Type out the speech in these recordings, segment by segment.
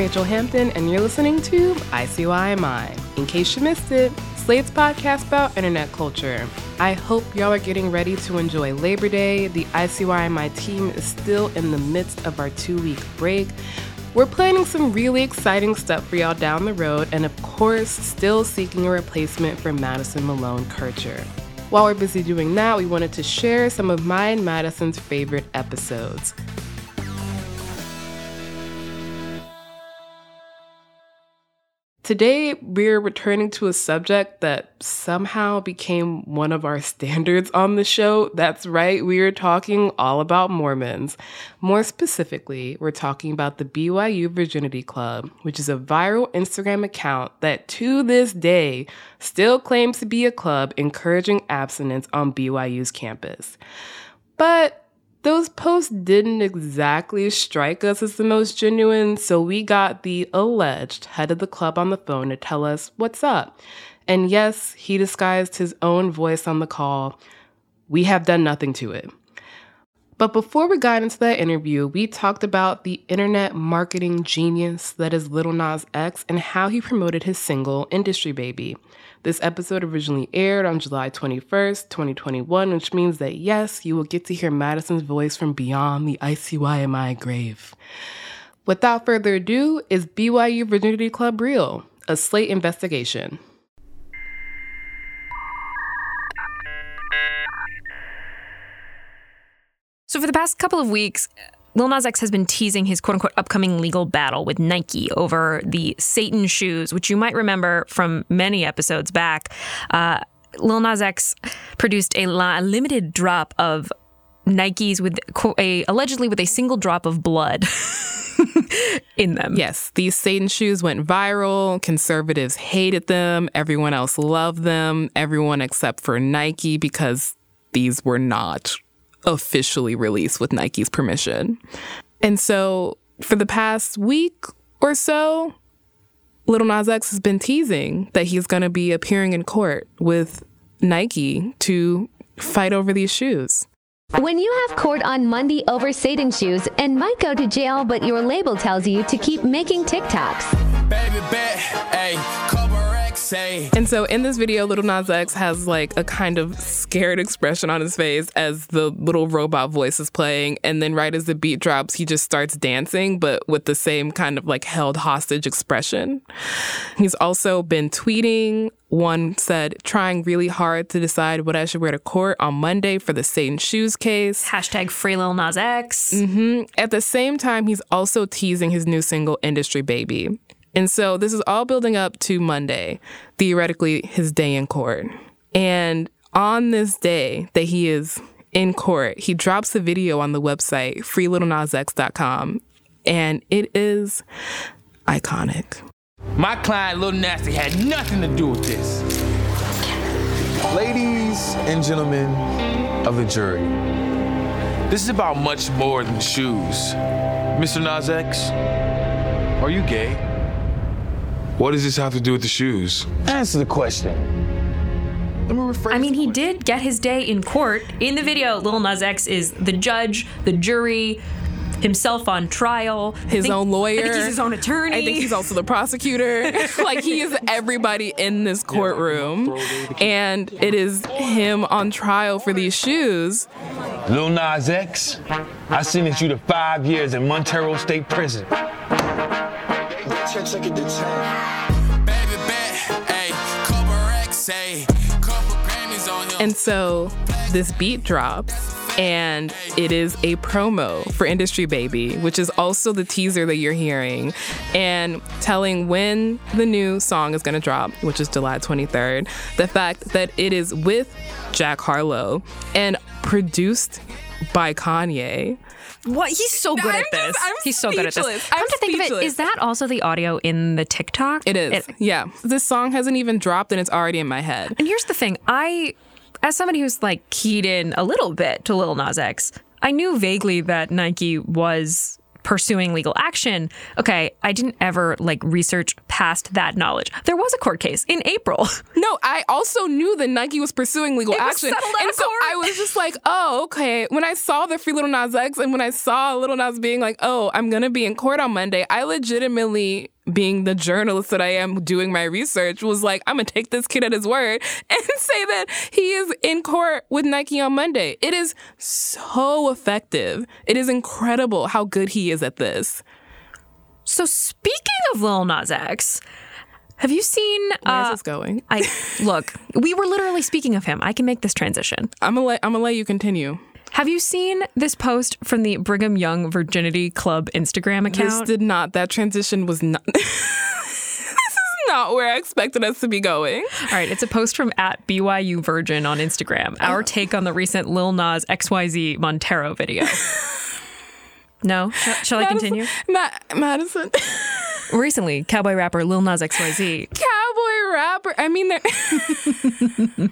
Rachelle Hampton, and you're listening to ICYMI. In case you missed it, Slate's podcast about internet culture. I hope y'all are getting ready to enjoy Labor Day. The ICYMI team is still in the midst of our two week break. We're planning some really exciting stuff for y'all down the road, and of course, still seeking a replacement for Madison Malone Kircher. While we're busy doing that, we wanted to share some of my and Madison's favorite episodes. Today, we're returning to a subject that somehow became one of our standards on the show. That's right, we are talking all about Mormons. More specifically, we're talking about the BYU Virginity Club, which is a viral Instagram account that to this day still claims to be a club encouraging abstinence on BYU's campus. But those posts didn't exactly strike us as the most genuine, so we got the alleged head of the club on the phone to tell us what's up. And yes, he disguised his own voice on the call. We have done nothing to it. But before we got into that interview, we talked about the internet marketing genius that is Lil Nas X and how he promoted his single, Industry Baby. This episode originally aired on July 21st, 2021, which means that yes, you will get to hear Madison's voice from beyond the ICYMI grave. Without further ado, is BYU Virginity Club real? A slate investigation. So, for the past couple of weeks, Lil Nas X has been teasing his quote unquote upcoming legal battle with Nike over the Satan shoes, which you might remember from many episodes back. Uh, Lil Nas X produced a, a limited drop of Nikes with a allegedly with a single drop of blood. in them. Yes, these Satan shoes went viral. Conservatives hated them. Everyone else loved them. Everyone except for Nike because these were not officially released with Nike's permission. And so for the past week or so, Lil Nas X has been teasing that he's going to be appearing in court with Nike to fight over these shoes. When you have court on Monday over Satan shoes and might go to jail, but your label tells you to keep making TikToks. Baby, bet, hey, say. And so in this video, Lil Nas X has like a kind of scared expression on his face as the little robot voice is playing. And then right as the beat drops, he just starts dancing, but with the same kind of like held hostage expression. He's also been tweeting. One said, trying really hard to decide what I should wear to court on Monday for the Satan Shoes case. Hashtag free Lil Nas X. Mm-hmm. At the same time, he's also teasing his new single, Industry Baby. And so this is all building up to Monday, theoretically his day in court. And on this day that he is in court, he drops a video on the website freelittlnasx.com and it is iconic. My client Lil Nasty had nothing to do with this. Ladies and gentlemen of the jury, this is about much more than shoes. Mr. Nas X, are you gay? What does this have to do with the shoes? Answer the question. Let me rephrase. I mean, he did get his day in court. In the video, Lil Nas X is the judge, the jury, himself on trial, his think, own lawyer. I think he's his own attorney. I think he's also the prosecutor. like he is everybody in this courtroom, and it is him on trial for these shoes. Lil Nas X, I sentenced you to five years in Montero State Prison. And so this beat drops and it is a promo for Industry Baby, which is also the teaser that you're hearing, and telling when the new song is going to drop, which is July 23rd. The fact that it is with Jack Harlow and produced by Kanye. What? He's so good at this. I'm He's so good at this. I'm Come to think of it, is that also the audio in the TikTok? It is. It, yeah. This song hasn't even dropped and it's already in my head. And here's the thing. I, as somebody who's like keyed in a little bit to Lil Nas X, I knew vaguely that Nike was pursuing legal action. Okay, I didn't ever like research past that knowledge. There was a court case in April. No, I also knew that Nike was pursuing legal It action. and so court. I was just like, oh, okay. When I saw the free Lil Nas X and when I saw Little Nas being like, oh, I'm going to be in court on Monday, I legitimately, being the journalist that I am doing my research, was like, I'm to take this kid at his word and say that he is in court with Nike on Monday. It is so effective. It is incredible how good he is at this. So speaking of Lil Nas X, have you seen? Where's uh, this going? I look. We were literally speaking of him. I can make this transition. I'm to let I'm to let you continue. Have you seen this post from the Brigham Young Virginity Club Instagram account? This did not. That transition was not. this is not where I expected us to be going. All right, it's a post from at BYU Virgin on Instagram. Oh. Our take on the recent Lil Nas XYZ Montero video. No? Shall, shall I continue? Ma- Madison, Recently, cowboy rapper Lil Nas XYZ cowboy rapper. I mean, they're-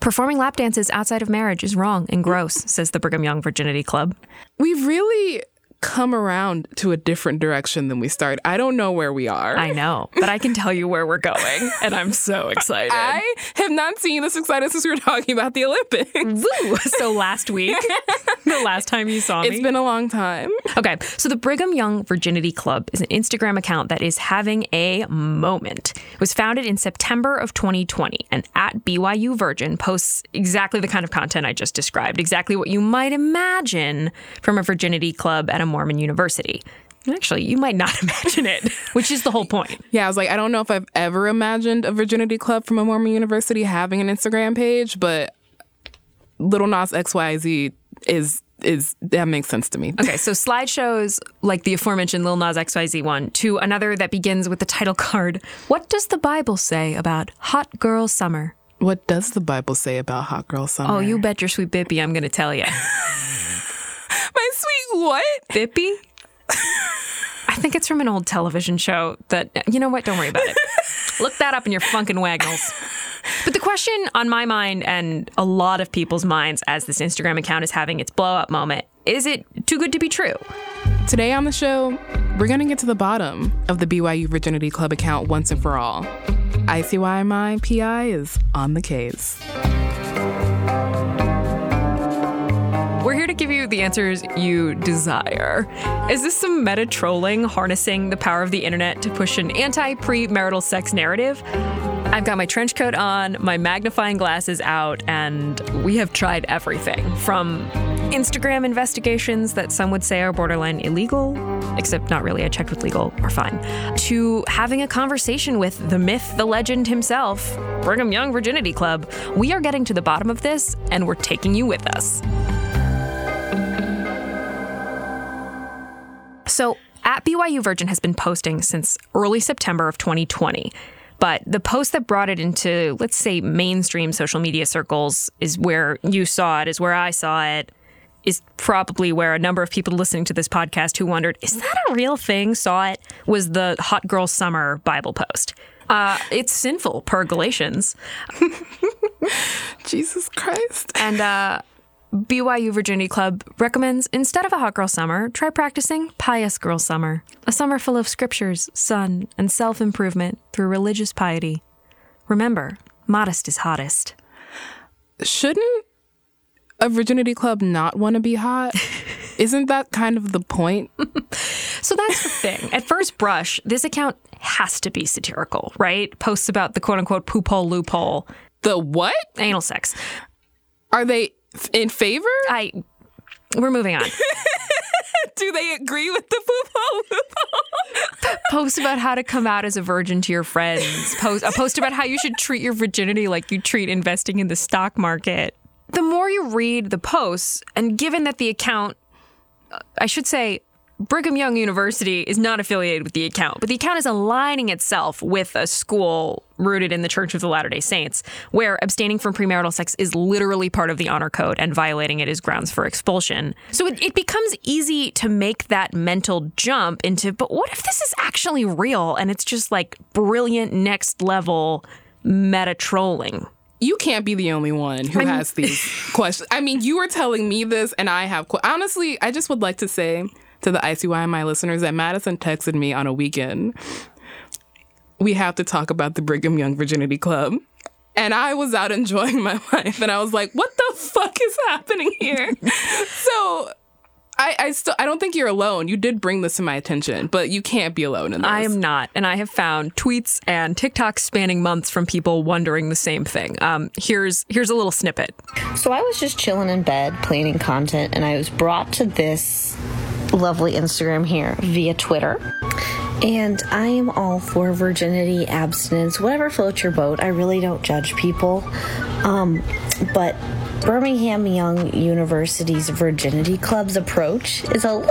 performing lap dances outside of marriage is wrong and gross, says the Brigham Young Virginity Club. we've really come around to a different direction than we started. I don't know where we are. I know, but I can tell you where we're going, and I'm so excited. I have not seen this excited since we were talking about the Olympics. Woo! So last week, the last time you saw me, It's been a long time. Okay, so the Brigham Young Virginity Club is an Instagram account that is having a moment. It was founded in September of 2020, and at BYU Virgin posts exactly the kind of content I just described, exactly what you might imagine from a virginity club at a Mormon university. Actually, you might not imagine it, which is the whole point. Yeah, I was like, I don't know if I've ever imagined a virginity club from a Mormon university having an Instagram page, but Lil Nas XYZ is is that makes sense to me. Okay, so slideshows like the aforementioned Lil Nas XYZ one to another that begins with the title card What does the Bible say about hot girl summer? What does the Bible say about hot girl summer? Oh, you bet your sweet Bippy, I'm going to tell you. my sweet what? Bippy? I think it's from an old television show that, you know what? Don't worry about it. Look that up in your Funk and Wagnalls. But the question on my mind and a lot of people's minds as this Instagram account is having its blow up moment is it too good to be true? Today on the show, we're gonna get to the bottom of the BYU Virginity Club account once and for all. ICYMI PI is on the case. We're here to give you the answers you desire. Is this some meta trolling harnessing the power of the internet to push an anti premarital sex narrative? I've got my trench coat on, my magnifying glasses out, and we have tried everything from Instagram investigations that some would say are borderline illegal, except not really, I checked with legal, are fine, to having a conversation with the myth, the legend himself, Brigham Young Virginity Club. We are getting to the bottom of this, and we're taking you with us. So, at BYU Virgin has been posting since early September of 2020. But the post that brought it into, let's say, mainstream social media circles is where you saw it, is where I saw it, is probably where a number of people listening to this podcast who wondered, is that a real thing? Saw it was the Hot Girl Summer Bible post. Uh, it's sinful per Galatians. Jesus Christ. And uh, BYU Virginity Club recommends instead of a hot girl summer, try practicing pious girl summer, a summer full of scriptures, sun, and self improvement through religious piety. Remember, modest is hottest. Shouldn't a virginity club not want to be hot? Isn't that kind of the point? So that's the thing. At first brush, this account has to be satirical, right? Posts about the quote unquote poop hole loophole, The what? anal sex. Are they in favor? I. We're moving on. Do they agree with the poop loophole? post about how to come out as a virgin to your friends. Post a post about how you should treat your virginity like you treat investing in the stock market. The more you read the posts, and given that the account, uh, I should say, Brigham Young University is not affiliated with the account, but the account is aligning itself with a school rooted in the Church of the Latter day Saints, where abstaining from premarital sex is literally part of the honor code and violating it is grounds for expulsion. So it, it becomes easy to make that mental jump into, but what if this is actually real and it's just like brilliant next level meta trolling? You can't be the only one who has these questions. I mean, you were telling me this, and I have. que- Honestly, I just would like to say to the ICYMI my listeners that Madison texted me on a weekend we have to talk about the Brigham Young Virginity Club. And I was out enjoying my life and I was like, what the fuck is happening here? so I, I still I don't think you're alone. You did bring this to my attention, but you can't be alone in this. I am not, and I have found tweets and TikToks spanning months from people wondering the same thing. Um, here's here's a little snippet. So I was just chilling in bed, planning content, and I was brought to this lovely Instagram here via Twitter. And I am all for virginity, abstinence, whatever floats your boat. I really don't judge people. Um, but Birmingham Young University's Virginity Club's approach is a little.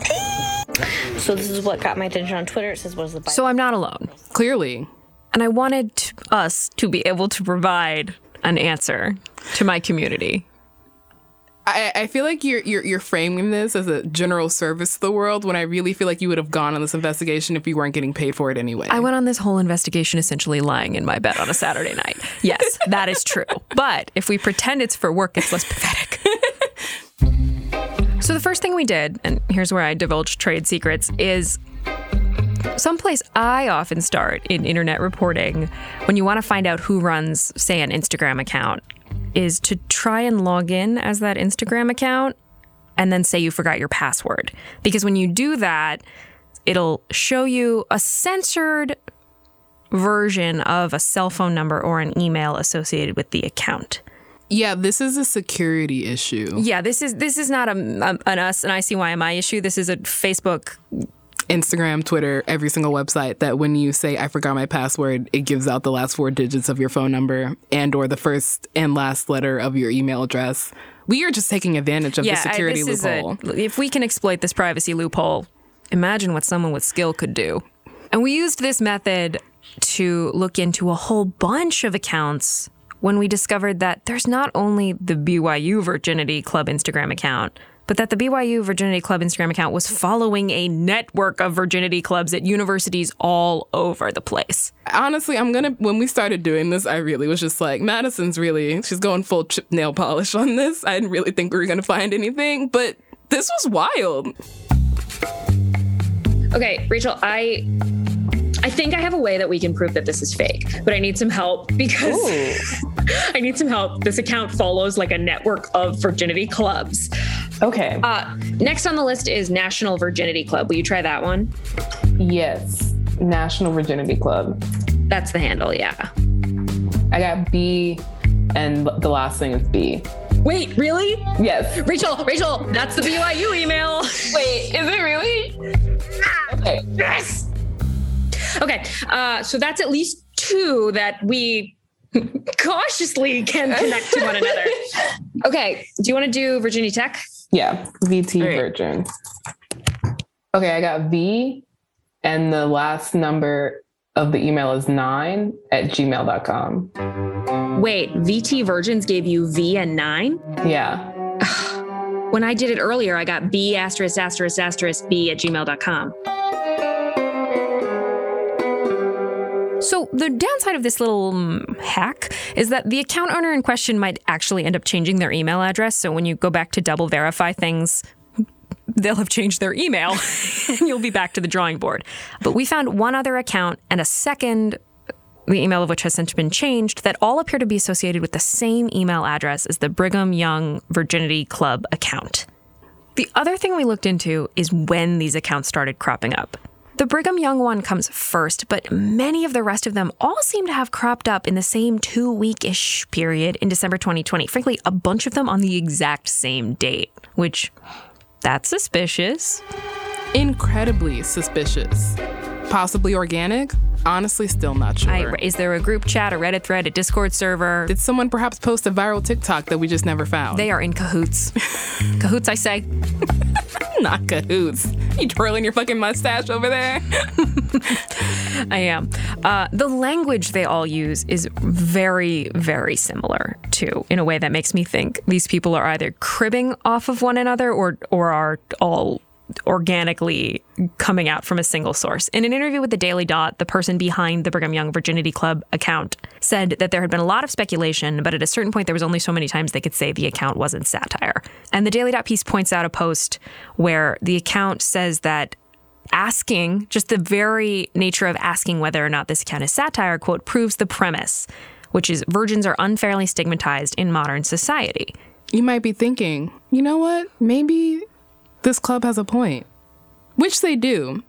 Eh. So this is what got my attention on Twitter. It says, "What is the Bible?" So I'm not alone, Clearly. and I wanted us to be able to provide an answer to my community. I, I feel like you're, you're you're framing this as a general service to the world when I really feel like you would have gone on this investigation if you weren't getting paid for it anyway. I went on this whole investigation essentially lying in my bed on a Saturday night. Yes, that is true. But if we pretend it's for work, it's less pathetic. so the first thing we did, and here's where I divulge trade secrets, is someplace I often start in internet reporting when you want to find out who runs, say, an Instagram account, is to try and log in as that Instagram account and then say you forgot your password. Because when you do that, it'll show you a censored version of a cell phone number or an email associated with the account. yeah, this is a security issue. Yeah, this is this is not a, a an us and ICYMI issue. This is a Facebook. Instagram, Twitter, every single website that when you say I forgot my password, it gives out the last four digits of your phone number and or the first and last letter of your email address. We are just taking advantage of Yeah, the security this loophole. A, if we can exploit this privacy loophole, imagine what someone with skill could do. And we used this method to look into a whole bunch of accounts when we discovered that there's not only the BYU Virginity Club Instagram account, but that the BYU Virginity Club Instagram account was following a network of virginity clubs at universities all over the place. Honestly, I'm gonna. When we started doing this, I really was just like, Madison's really. She's going full chip nail polish on this. I didn't really think we were gonna find anything, but this was wild. Okay, Rachelle, I I think I have a way that we can prove that this is fake, but I need some help because I need some help. This account follows like a network of virginity clubs. Okay. Uh, next on the list is National Virginity Club. Will you try that one? yes. National Virginity Club. That's the handle, yeah. I got B, and the last thing is B. Wait, really? Yes. Rachelle, Rachelle, that's the BYU email. Wait, is it really? Okay. Yes. Okay, uh, so that's at least two that we cautiously can connect to one another. Okay, do you want to do Virginia Tech? Yeah, VT All right. Virgin. Okay, I got V, and the last number of the email is nine at gmail.com. Wait, VT Virgins gave you V and nine? Yeah. When I did it earlier, I got B asterisk asterisk asterisk B at gmail.com. the downside of this little mm, hack is that the account owner in question might actually end up changing their email address. So, when you go back to double verify things, they'll have changed their email and you'll be back to the drawing board. But we found one other account and a second, the email of which has since been changed, that all appear to be associated with the same email address as the Brigham Young Virginity Club account. The other thing we looked into is when these accounts started cropping up. The Brigham Young one comes first, but many of the rest of them all seem to have cropped up in the same two week ish period in December 2020. Frankly, a bunch of them on the exact same date, which that's suspicious. Incredibly suspicious. Possibly organic? Honestly, still not sure. I, is there a group chat, a Reddit thread, a Discord server? Did someone perhaps post a viral TikTok that we just never found? They are in cahoots. cahoots, I say. not cahoots. You twirling your fucking mustache over there? I am. Uh, the language they all use is very, very similar too, in a way that makes me think these people are either cribbing off of one another or or are all organically coming out from a single source. In an interview with the Daily Dot, the person behind the Brigham Young Virginity Club account said that there had been a lot of speculation, but at a certain point there was only so many times they could say the account wasn't satire. And the Daily Dot piece points out a post where the account says that asking, just the very nature of asking whether or not this account is satire, quote, proves the premise, which is virgins are unfairly stigmatized in modern society. You might be thinking, you know what? Maybe this club has a point, which they do.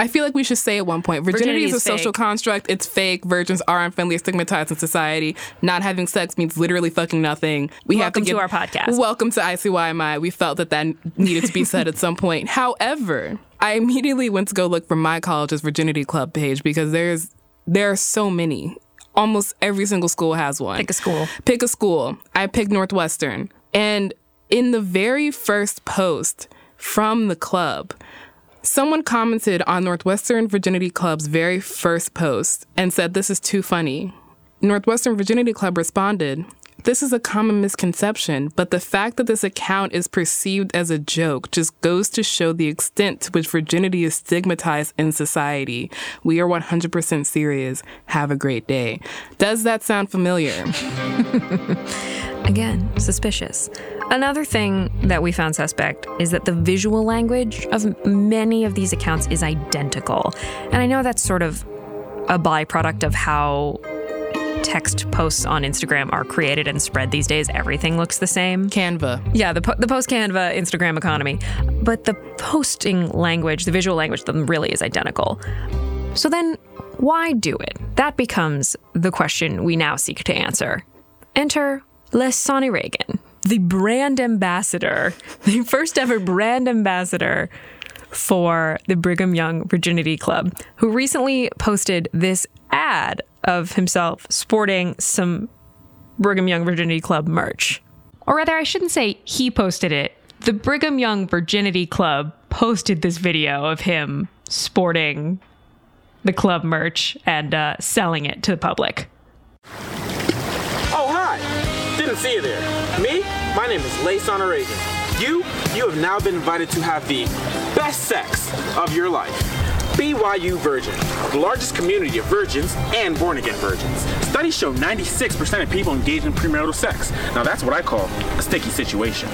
I feel like we should say at one point virginity, Virginity is a is social construct. It's fake. Virgins are unfriendly, stigmatized in society. Not having sex means literally fucking nothing. We have Welcome to to get our podcast. Welcome to ICYMI. We felt that that needed to be said at some point. However, I immediately went to go look for my college's virginity club page because there's there are so many. Almost every single school has one. Pick a school. Pick a school. I picked Northwestern. And in the very first post from the club, someone commented on Northwestern Virginity Club's very first post and said, This is too funny. Northwestern Virginity Club responded, This is a common misconception, but the fact that this account is perceived as a joke just goes to show the extent to which virginity is stigmatized in society. We are 100% serious. Have a great day. Does that sound familiar? Again, suspicious. Another thing that we found suspect is that the visual language of many of these accounts is identical. And I know that's sort of a byproduct of how text posts on Instagram are created and spread these days. Everything looks the same. Canva. Yeah, the, po- the post Canva Instagram economy. But the posting language, the visual language, them really is identical. So then, why do it? That becomes the question we now seek to answer. Enter Les Sonny Reagan, the brand ambassador, the first ever brand ambassador for the Brigham Young Virginity Club, who recently posted this ad of himself sporting some Brigham Young Virginity Club merch. Or rather, I shouldn't say he posted it. The Brigham Young Virginity Club posted this video of him sporting the club merch and uh, selling it to the public. Oh, hi. Didn't see you there. Me? My name is Lace Reagan. You? You have now been invited to have the best sex of your life. BYU Virgin, the largest community of virgins and born again virgins. Studies show 96% of people engage in premarital sex. Now, that's what I call a sticky situation.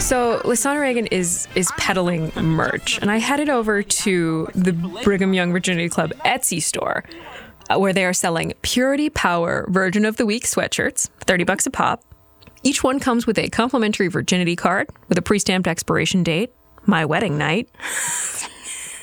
So Lasana Reagan is is peddling merch, and I headed over to the Brigham Young Virginity Club Etsy store, uh, where they are selling Purity Power Virgin of the Week sweatshirts, thirty bucks a pop. Each one comes with a complimentary virginity card with a pre-stamped expiration date, my wedding night.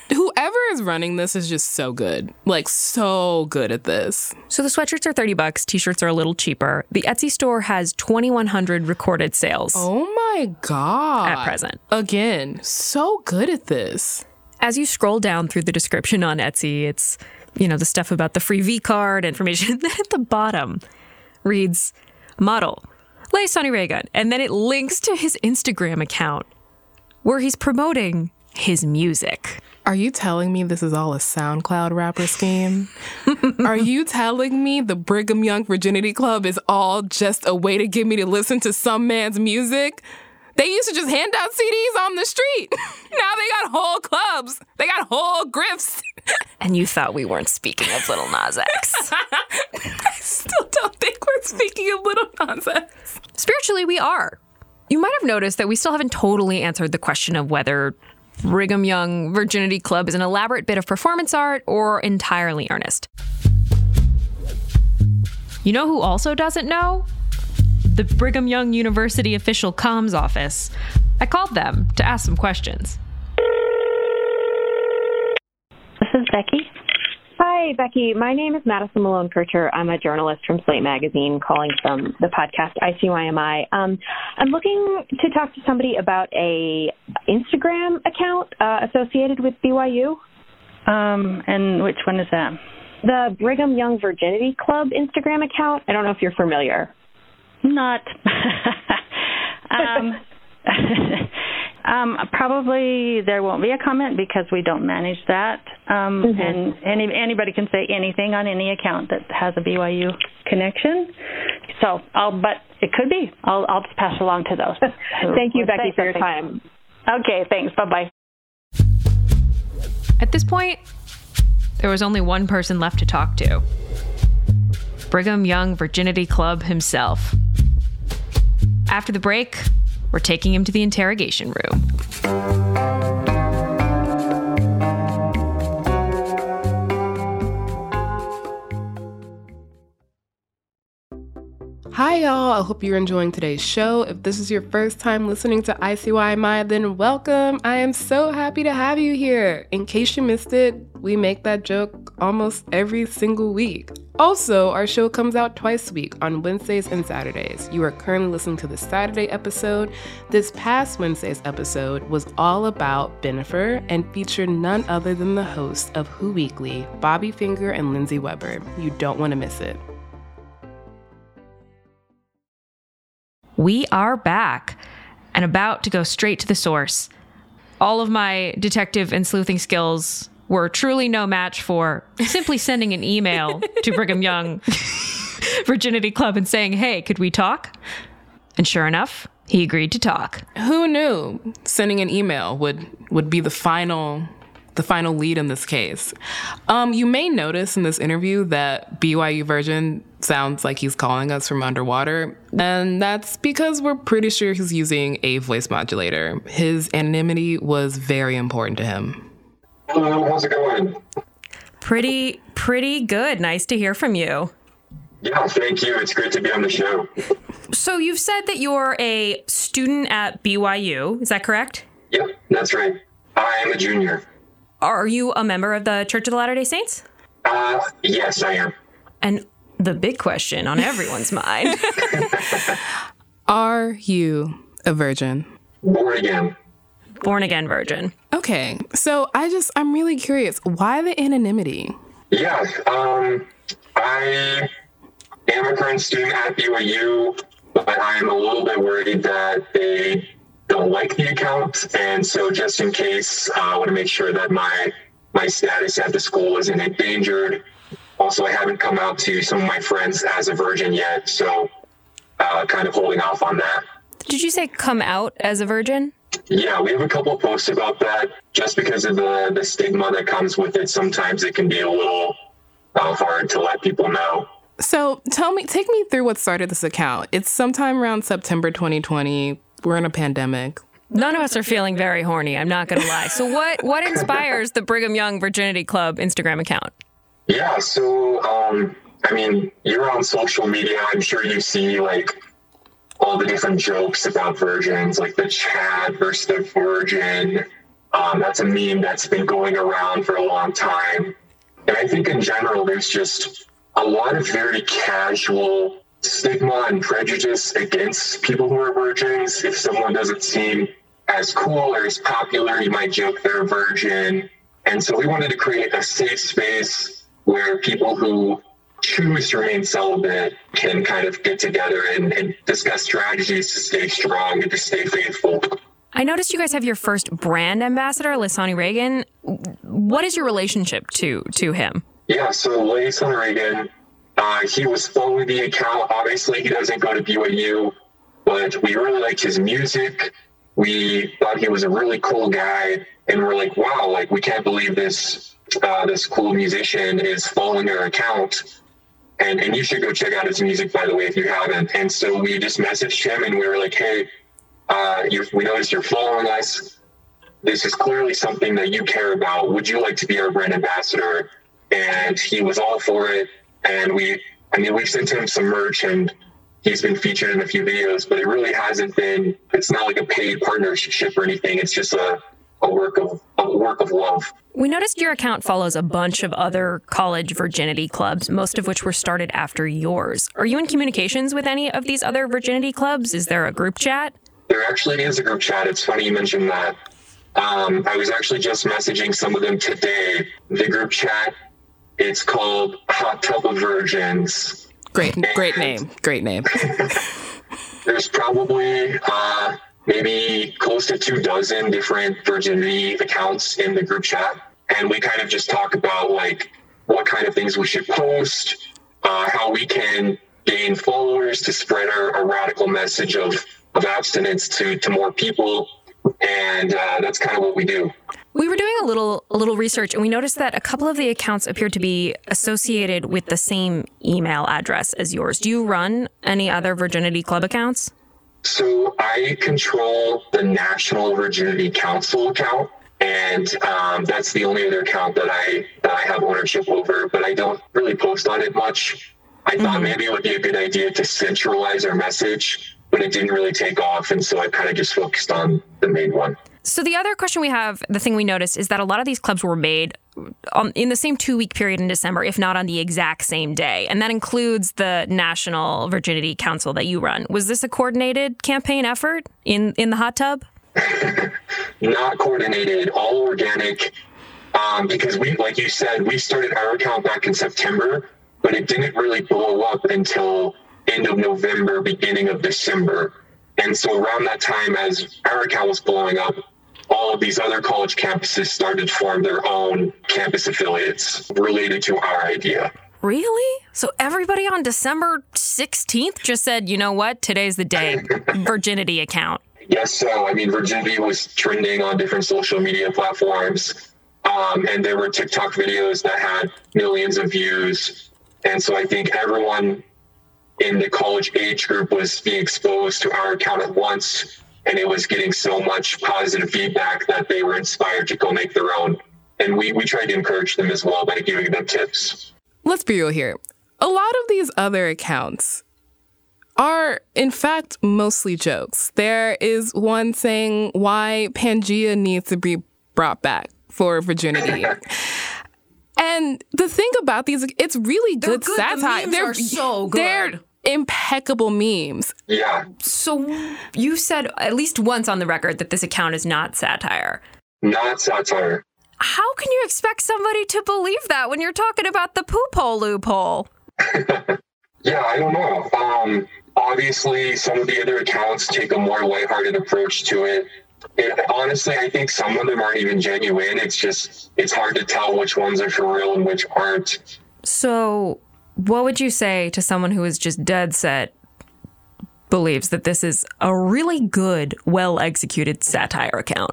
Whoever is running this is just so good. Like, so good at this. So the sweatshirts are 30 bucks, t-shirts are a little cheaper. The Etsy store has 2100 recorded sales. Oh my God. At present. Again, so good at this. As you scroll down through the description on Etsy, it's, you know, the stuff about the free V card information. Then at the bottom reads model, Lay Sonny Reagan. And then it links to his Instagram account where he's promoting his music. Are you telling me this is all a SoundCloud rapper scheme? Are you telling me the Brigham Young Virginity Club is all just a way to get me to listen to some man's music? They used to just hand out CDs on the street. now they got whole clubs. They got whole grifts. And you thought we weren't speaking of Lil Nas X. I still don't think we're speaking of little nonsense. Spiritually, we are. You might have noticed that we still haven't totally answered the question of whether Brigham Young Virginity Club is an elaborate bit of performance art or entirely earnest. You know who also doesn't know? The Brigham Young University official comms office. I called them to ask some questions. This is Becky. Hi, Becky. My name is Madison Malone Kircher. I'm a journalist from Slate Magazine calling from the podcast ICYMI. Um, I'm looking to talk to somebody about a Instagram account uh, associated with BYU. Um, and which one is that? The Brigham Young Virginity Club Instagram account. I don't know if you're familiar. Not. um, um, probably there won't be a comment because we don't manage that. Um, Mhm. And any anybody can say anything on any account that has a BYU connection. So I'll, but it could be. I'll I'll just pass along to those. Thank you, would Becky, say for your time. Okay, thanks. Bye bye. At this point, there was only one person left to talk to Brigham Young Virginity Club himself. After the break, we're taking him to the interrogation room. Hi, y'all. I hope you're enjoying today's show. If this is your first time listening to ICYMI, then welcome. I am so happy to have you here. In case you missed it, we make that joke almost every single week. Also, our show comes out twice a week on Wednesdays and Saturdays. You are currently listening to the Saturday episode. This past Wednesday's episode was all about Bennifer and featured none other than the hosts of Who Weekly, Bobby Finger and Lindsey Weber. You don't want to miss it. We are back and about to go straight to the source. All of my detective and sleuthing skills were truly no match for simply sending an email to Brigham Young Virginity Club and saying, hey, could we talk? And sure enough, he agreed to talk. Who knew sending an email would would be the final the final lead in this case. Um, you may notice in this interview that BYU Virgin sounds like he's calling us from underwater, and that's because we're pretty sure he's using a voice modulator. His anonymity was very important to him. Hello, how's it going? Pretty, pretty good. Nice to hear from you. Yeah, thank you. It's great to be on the show. So you've said that you're a student at BYU. Is that correct? Yep, that's right. I am a junior. Are you a member of the Church of the Latter day Saints? Uh, yes, I am. And the big question on everyone's mind Are you a virgin? Born again. Born again virgin. Okay, so I just, I'm really curious. Why the anonymity? Yeah, um, I am a current student at BYU, but I'm a little bit worried that they don't like the account, and so just in case, uh, I want to make sure that my my status at the school isn't endangered. Also, I haven't come out to some of my friends as a virgin yet, so uh, kind of holding off on that. Did you say come out as a virgin? Yeah, we have a couple of posts about that. Just because of the the stigma that comes with it, sometimes it can be a little uh, hard to let people know. So tell me, take me through what started this account. It's sometime around September 2020. We're in a pandemic. None of us are feeling very horny. I'm not going to lie. So what what inspires the Brigham Young Virginity Club Instagram account? Yeah, so um, I mean, you're on social media. I'm sure you see like all the different jokes about virgins, like the Chad versus the virgin. Um, that's a meme that's been going around for a long time. And I think in general, there's just a lot of very casual stigma and prejudice against people who are virgins. If someone doesn't seem as cool or as popular, you might joke they're a virgin. And so we wanted to create a safe space where people who choose to remain celibate can kind of get together and, and discuss strategies to stay strong and to stay faithful. I noticed you guys have your first brand ambassador, Lasani Reagan. What is your relationship to to him? Yeah, so Layson Reagan, uh, he was following the account. Obviously, he doesn't go to BYU, but we really liked his music. We thought he was a really cool guy, and we're like, wow, like we can't believe this uh, this cool musician is following our account. And and you should go check out his music, by the way, if you haven't. And so we just messaged him, and we were like, hey, uh, you, we noticed you're following us. This is clearly something that you care about. Would you like to be our brand ambassador? And he was all for it. And we, I mean, we've sent him some merch and he's been featured in a few videos, but it really hasn't been, it's not like a paid partnership or anything. It's just a, a work of, a work of love. We noticed your account follows a bunch of other college virginity clubs, most of which were started after yours. Are you in communications with any of these other virginity clubs? Is there a group chat? There actually is a group chat. It's funny you mentioned that. Um, I was actually just messaging some of them today. The group chat, it's called Hot Tub of Virgins. Great, great name. Great name. There's probably uh, maybe close to two dozen different virginity accounts in the group chat. And we kind of just talk about like what kind of things we should post, uh, how we can gain followers to spread our, our radical message of, of abstinence to, to more people. And uh, that's kind of what we do. We were doing a little a little research and we noticed that a couple of the accounts appeared to be associated with the same email address as yours. Do you run any other Virginity Club accounts? So I control the National Virginity Council account, and um, that's the only other account that I that I have ownership over. But I don't really post on it much. I mm-hmm. thought maybe it would be a good idea to centralize our message, but it didn't really take off. And so I kind of just focused on the main one. So the other question we have, the thing we noticed is that a lot of these clubs were made on, in the same two week period in December, if not on the exact same day. And that includes the National Virginity Council that you run. Was this a coordinated campaign effort in, in the hot tub? not coordinated, all organic. Um, because we, like you said, we started our account back in September, but it didn't really blow up until end of November, beginning of December. And so around that time, as our account was blowing up, all of these other college campuses started to form their own campus affiliates related to our idea. Really? So everybody on December 16th just said, you know what? Today's the day. Virginity account. Yes, so I mean, Virginity was trending on different social media platforms. Um, and there were TikTok videos that had millions of views. And so I think everyone in the college age group was being exposed to our account at once and it was getting so much positive feedback that they were inspired to go make their own. And we, we tried to encourage them as well by giving them tips. Let's be real here. A lot of these other accounts are, in fact, mostly jokes. There is one saying why Pangea needs to be brought back for virginity. and the thing about these, it's really good, good. satire. The they're so good. They're impeccable memes. Yeah. So you said at least once on the record that this account is not satire. Not satire. How can you expect somebody to believe that when you're talking about the poop hole loophole? yeah, I don't know. Um, obviously, some of the other accounts take a more lighthearted approach to it. it. Honestly, I think some of them aren't even genuine. It's just, it's hard to tell which ones are for real and which aren't. So, what would you say to someone who is just dead set believes that this is a really good, well executed satire account?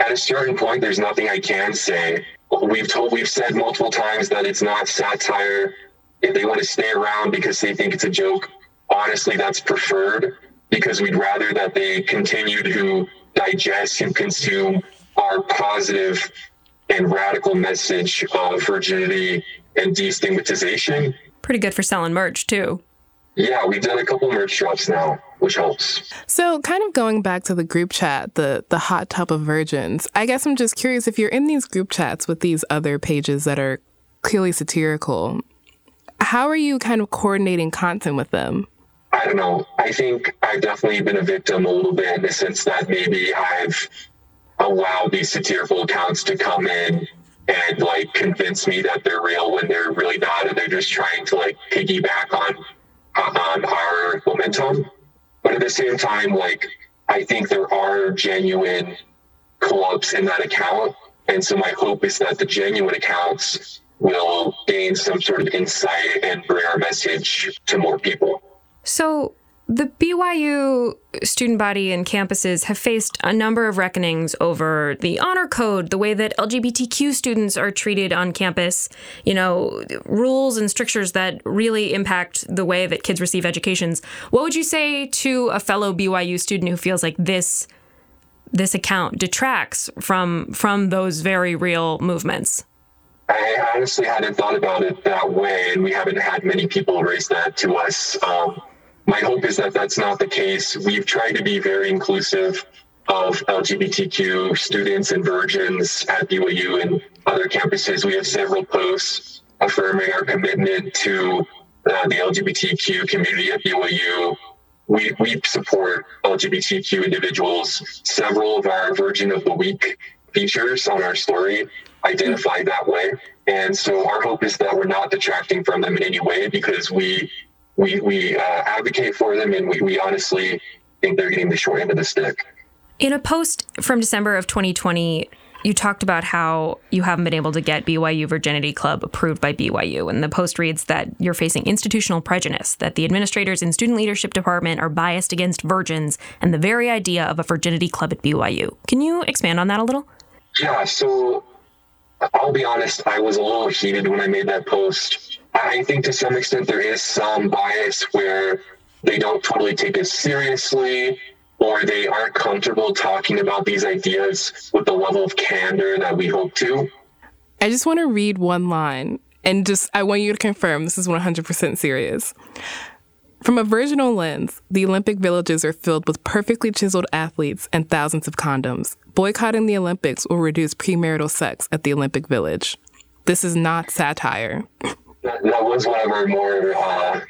At a certain point, there's nothing I can say. We've told, we've said multiple times that it's not satire. If they want to stay around because they think it's a joke, honestly, that's preferred because we'd rather that they continue to digest and consume our positive and radical message of virginity and destigmatization. Pretty good for selling merch, too. Yeah, we've done a couple merch drops now, which helps. So, kind of going back to the group chat, the the hot tub of virgins. I guess I'm just curious if you're in these group chats with these other pages that are clearly satirical. How are you kind of coordinating content with them? I don't know. I think I've definitely been a victim a little bit in the sense that maybe I've allowed these satirical accounts to come in and like convince me that they're real when they're really not, and they're just trying to like piggyback on on our momentum. But at the same time, like I think there are genuine clubs in that account, and so my hope is that the genuine accounts will gain some sort of insight and bring our message to more people. So the BYU student body and campuses have faced a number of reckonings over the honor code, the way that LGBTQ students are treated on campus, you know, rules and strictures that really impact the way that kids receive educations. What would you say to a fellow BYU student who feels like this this account detracts from from those very real movements? I honestly hadn't thought about it that way, and we haven't had many people raise that to us. Um, my hope is that that's not the case. We've tried to be very inclusive of LGBTQ students and virgins at BYU and other campuses. We have several posts affirming our commitment to uh, the LGBTQ community at BYU. We, we support LGBTQ individuals. Several of our Virgin of the Week features on our story identify that way. And so our hope is that we're not detracting from them in any way because we we we uh, advocate for them, and we, we honestly think they're getting the short end of the stick. In a post from December of 2020, you talked about how you haven't been able to get BYU Virginity Club approved by BYU. And the post reads that you're facing institutional prejudice, that the administrators in student leadership department are biased against virgins, and the very idea of a virginity club at BYU. Can you expand on that a little? Yeah, so I'll be honest, I was a little heated when I made that post. I think to some extent there is some bias where they don't totally take it seriously or they aren't comfortable talking about these ideas with the level of candor that we hope to. I just want to read one line And just, I want you to confirm this is 100% serious. From a virginal lens, the Olympic villages are filled with perfectly chiseled athletes and thousands of condoms. Boycotting the Olympics will reduce premarital sex at the Olympic Village. This is not satire. That, that was one of our more uh,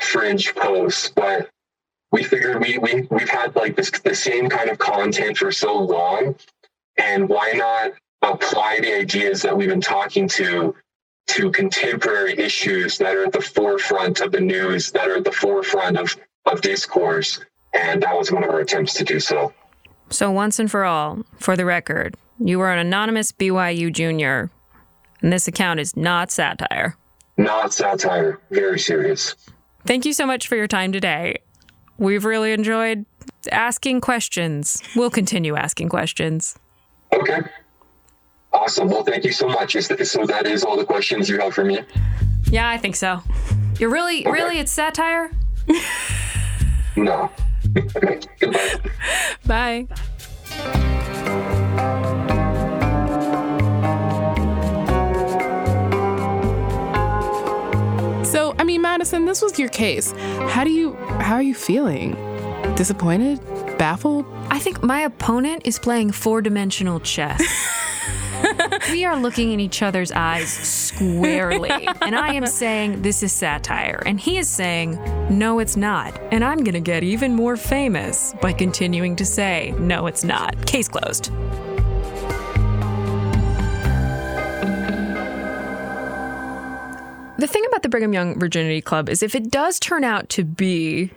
fringe posts, but we figured we, we we've had like this the same kind of content for so long, and why not apply the ideas that we've been talking to to contemporary issues that are at the forefront of the news, that are at the forefront of, of discourse. And that was one of our attempts to do so. So, once and for all, for the record, you are an anonymous BYU junior, and this account is not satire. Not satire, very serious. Thank you so much for your time today. We've really enjoyed asking questions. We'll continue asking questions. Okay. Awesome. Well, thank you so much. So that is all the questions you have for me? Yeah, I think so. You're really, okay. really, it's satire? no. Goodbye. Bye. So, I mean, Madison, this was your case. How do you, how are you feeling? Disappointed? Baffled? I think my opponent is playing four dimensional chess. we are looking in each other's eyes squarely. and I am saying this is satire. And he is saying, no, it's not. And I'm going to get even more famous by continuing to say, no, it's not. Case closed. The thing about the Brigham Young Virginity Club is if it does turn out to be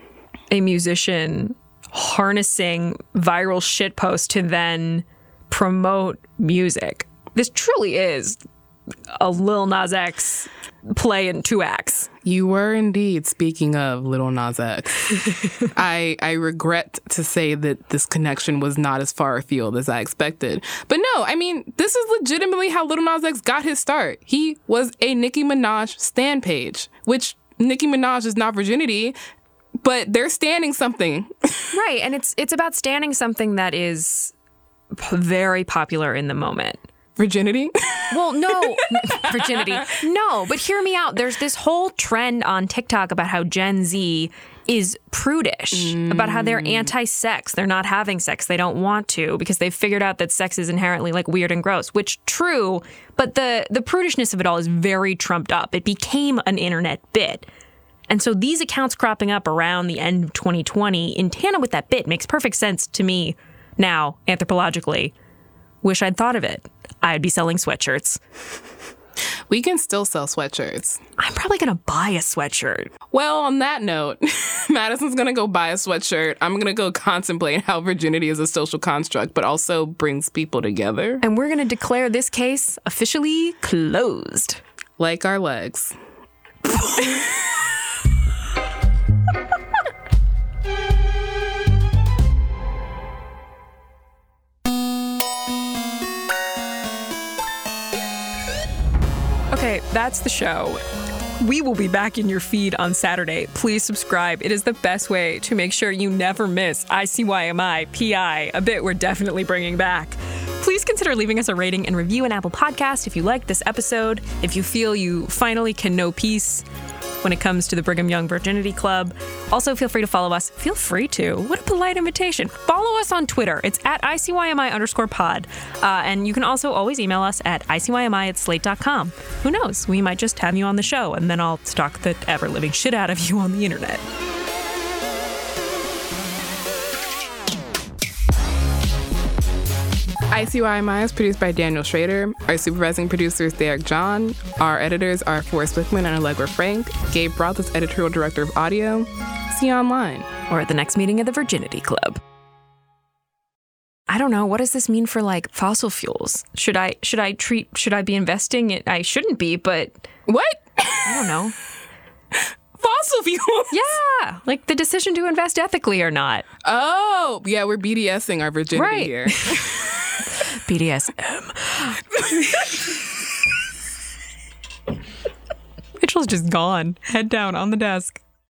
a musician harnessing viral shitpost to then promote music, this truly is a Lil Nas X play in two acts. You were indeed speaking of Lil Nas X. I I regret to say that this connection was not as far afield as I expected. But no, I mean, this is legitimately how Lil Nas X got his start. He was a Nicki Minaj stand page, which Nicki Minaj is not virginity, but they're standing something. right, and it's it's about standing something that is very popular in the moment virginity? Well, no, virginity. No, but hear me out. There's this whole trend on TikTok about how Gen Z is prudish, mm. about how they're anti sex. They're not having sex. They don't want to because they've figured out that sex is inherently like weird and gross, which true, but the the prudishness of it all is very trumped up. It became an internet bit. And so these accounts cropping up around the end of 2020 in tandem with that bit makes perfect sense to me now, anthropologically. Wish I'd thought of it. I'd be selling sweatshirts. We can still sell sweatshirts. I'm probably going to buy a sweatshirt. Well, on that note, Madison's going to go buy a sweatshirt. I'm going to go contemplate how virginity is a social construct, but also brings people together. And we're going to declare this case officially closed. Like our legs. Okay, that's the show. We will be back in your feed on Saturday. Please subscribe. It is the best way to make sure you never miss ICYMI PI, a bit we're definitely bringing back. Please consider leaving us a rating and review in Apple Podcast if you liked this episode. If you feel you finally can know peace, when it comes to the Brigham Young Virginity Club. Also, feel free to follow us. Feel free to. What a polite invitation. Follow us on Twitter. It's at ICYMI underscore pod. Uh, and you can also always email us at ICYMI at slate.com. Who knows? We might just have you on the show, and then I'll stalk the ever living shit out of you on the internet. ICYMI is produced by Daniel Schroeder. Our supervising producer is Derek John. Our editors are Forrest Wickman and Allegra Frank. Gabe Roth is editorial director of audio. See you online. Or at the next meeting of the Virginity Club. I don't know. What does this mean for like fossil fuels? Should I should I treat should I be investing it? I shouldn't be, but what? I don't know. fossil fuels. Yeah, like the decision to invest ethically or not. Oh, yeah, we're BDSing our virginity right. here. BDSM. Mitchell's just gone. Head down on the desk.